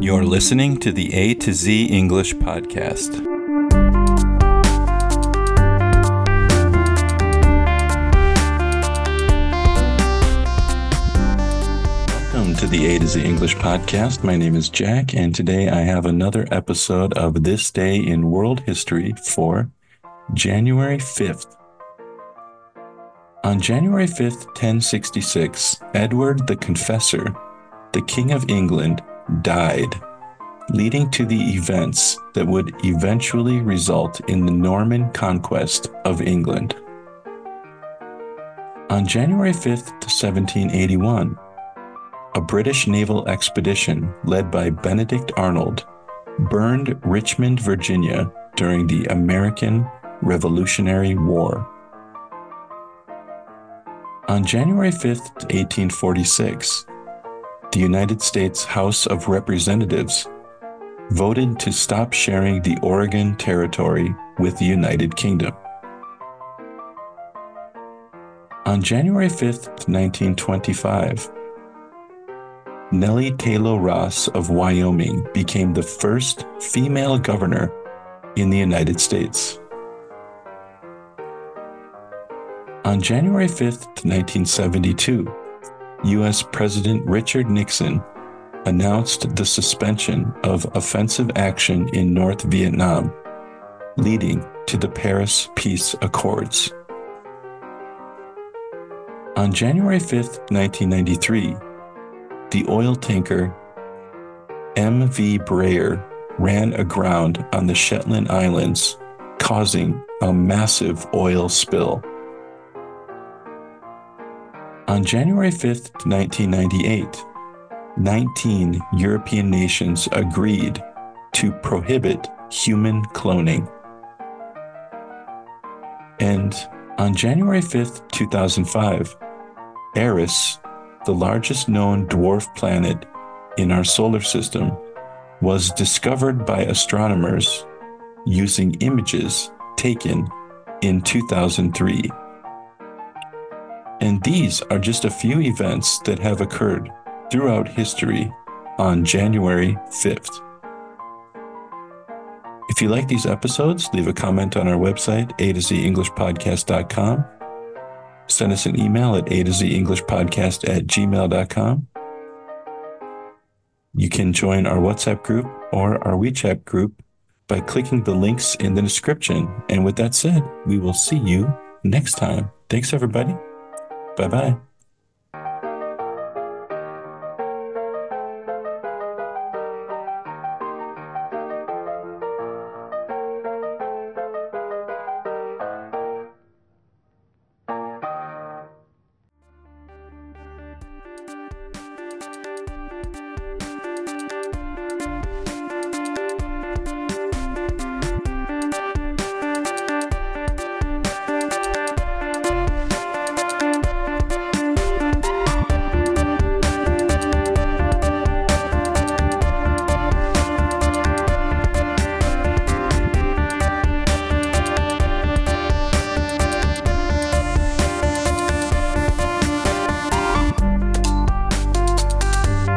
You're listening to the A to Z English Podcast. Welcome to the A to Z English Podcast. My name is Jack, and today I have another episode of This Day in World History for January 5th. On January 5th, 1066, Edward the Confessor, the King of England, died, leading to the events that would eventually result in the Norman conquest of England. On January 5th, 1781, a British naval expedition led by Benedict Arnold burned Richmond, Virginia during the American Revolutionary War. On January 5, 1846, the United States House of Representatives voted to stop sharing the Oregon Territory with the United Kingdom. On January 5, 1925, Nellie Tayloe Ross of Wyoming became the first female governor in the United States. On January 5, 1972, U.S. President Richard Nixon announced the suspension of offensive action in North Vietnam, leading to the Paris Peace Accords. On January 5, 1993, the oil tanker MV Braer ran aground on the Shetland Islands, causing a massive oil spill. On January 5, 1998, 19 European nations agreed to prohibit human cloning. And on January 5, 2005, Eris, the largest known dwarf planet in our solar system, was discovered by astronomers using images taken in 2003. And these are just a few events that have occurred throughout history on January 5th. If you like these episodes, leave a comment on our website, a to z englishpodcast.com. Send us an email at a to z englishpodcast at gmail.com. You can join our WhatsApp group or our WeChat group by clicking the links in the description. And with that said, we will see you next time. Thanks, everybody. Bye bye.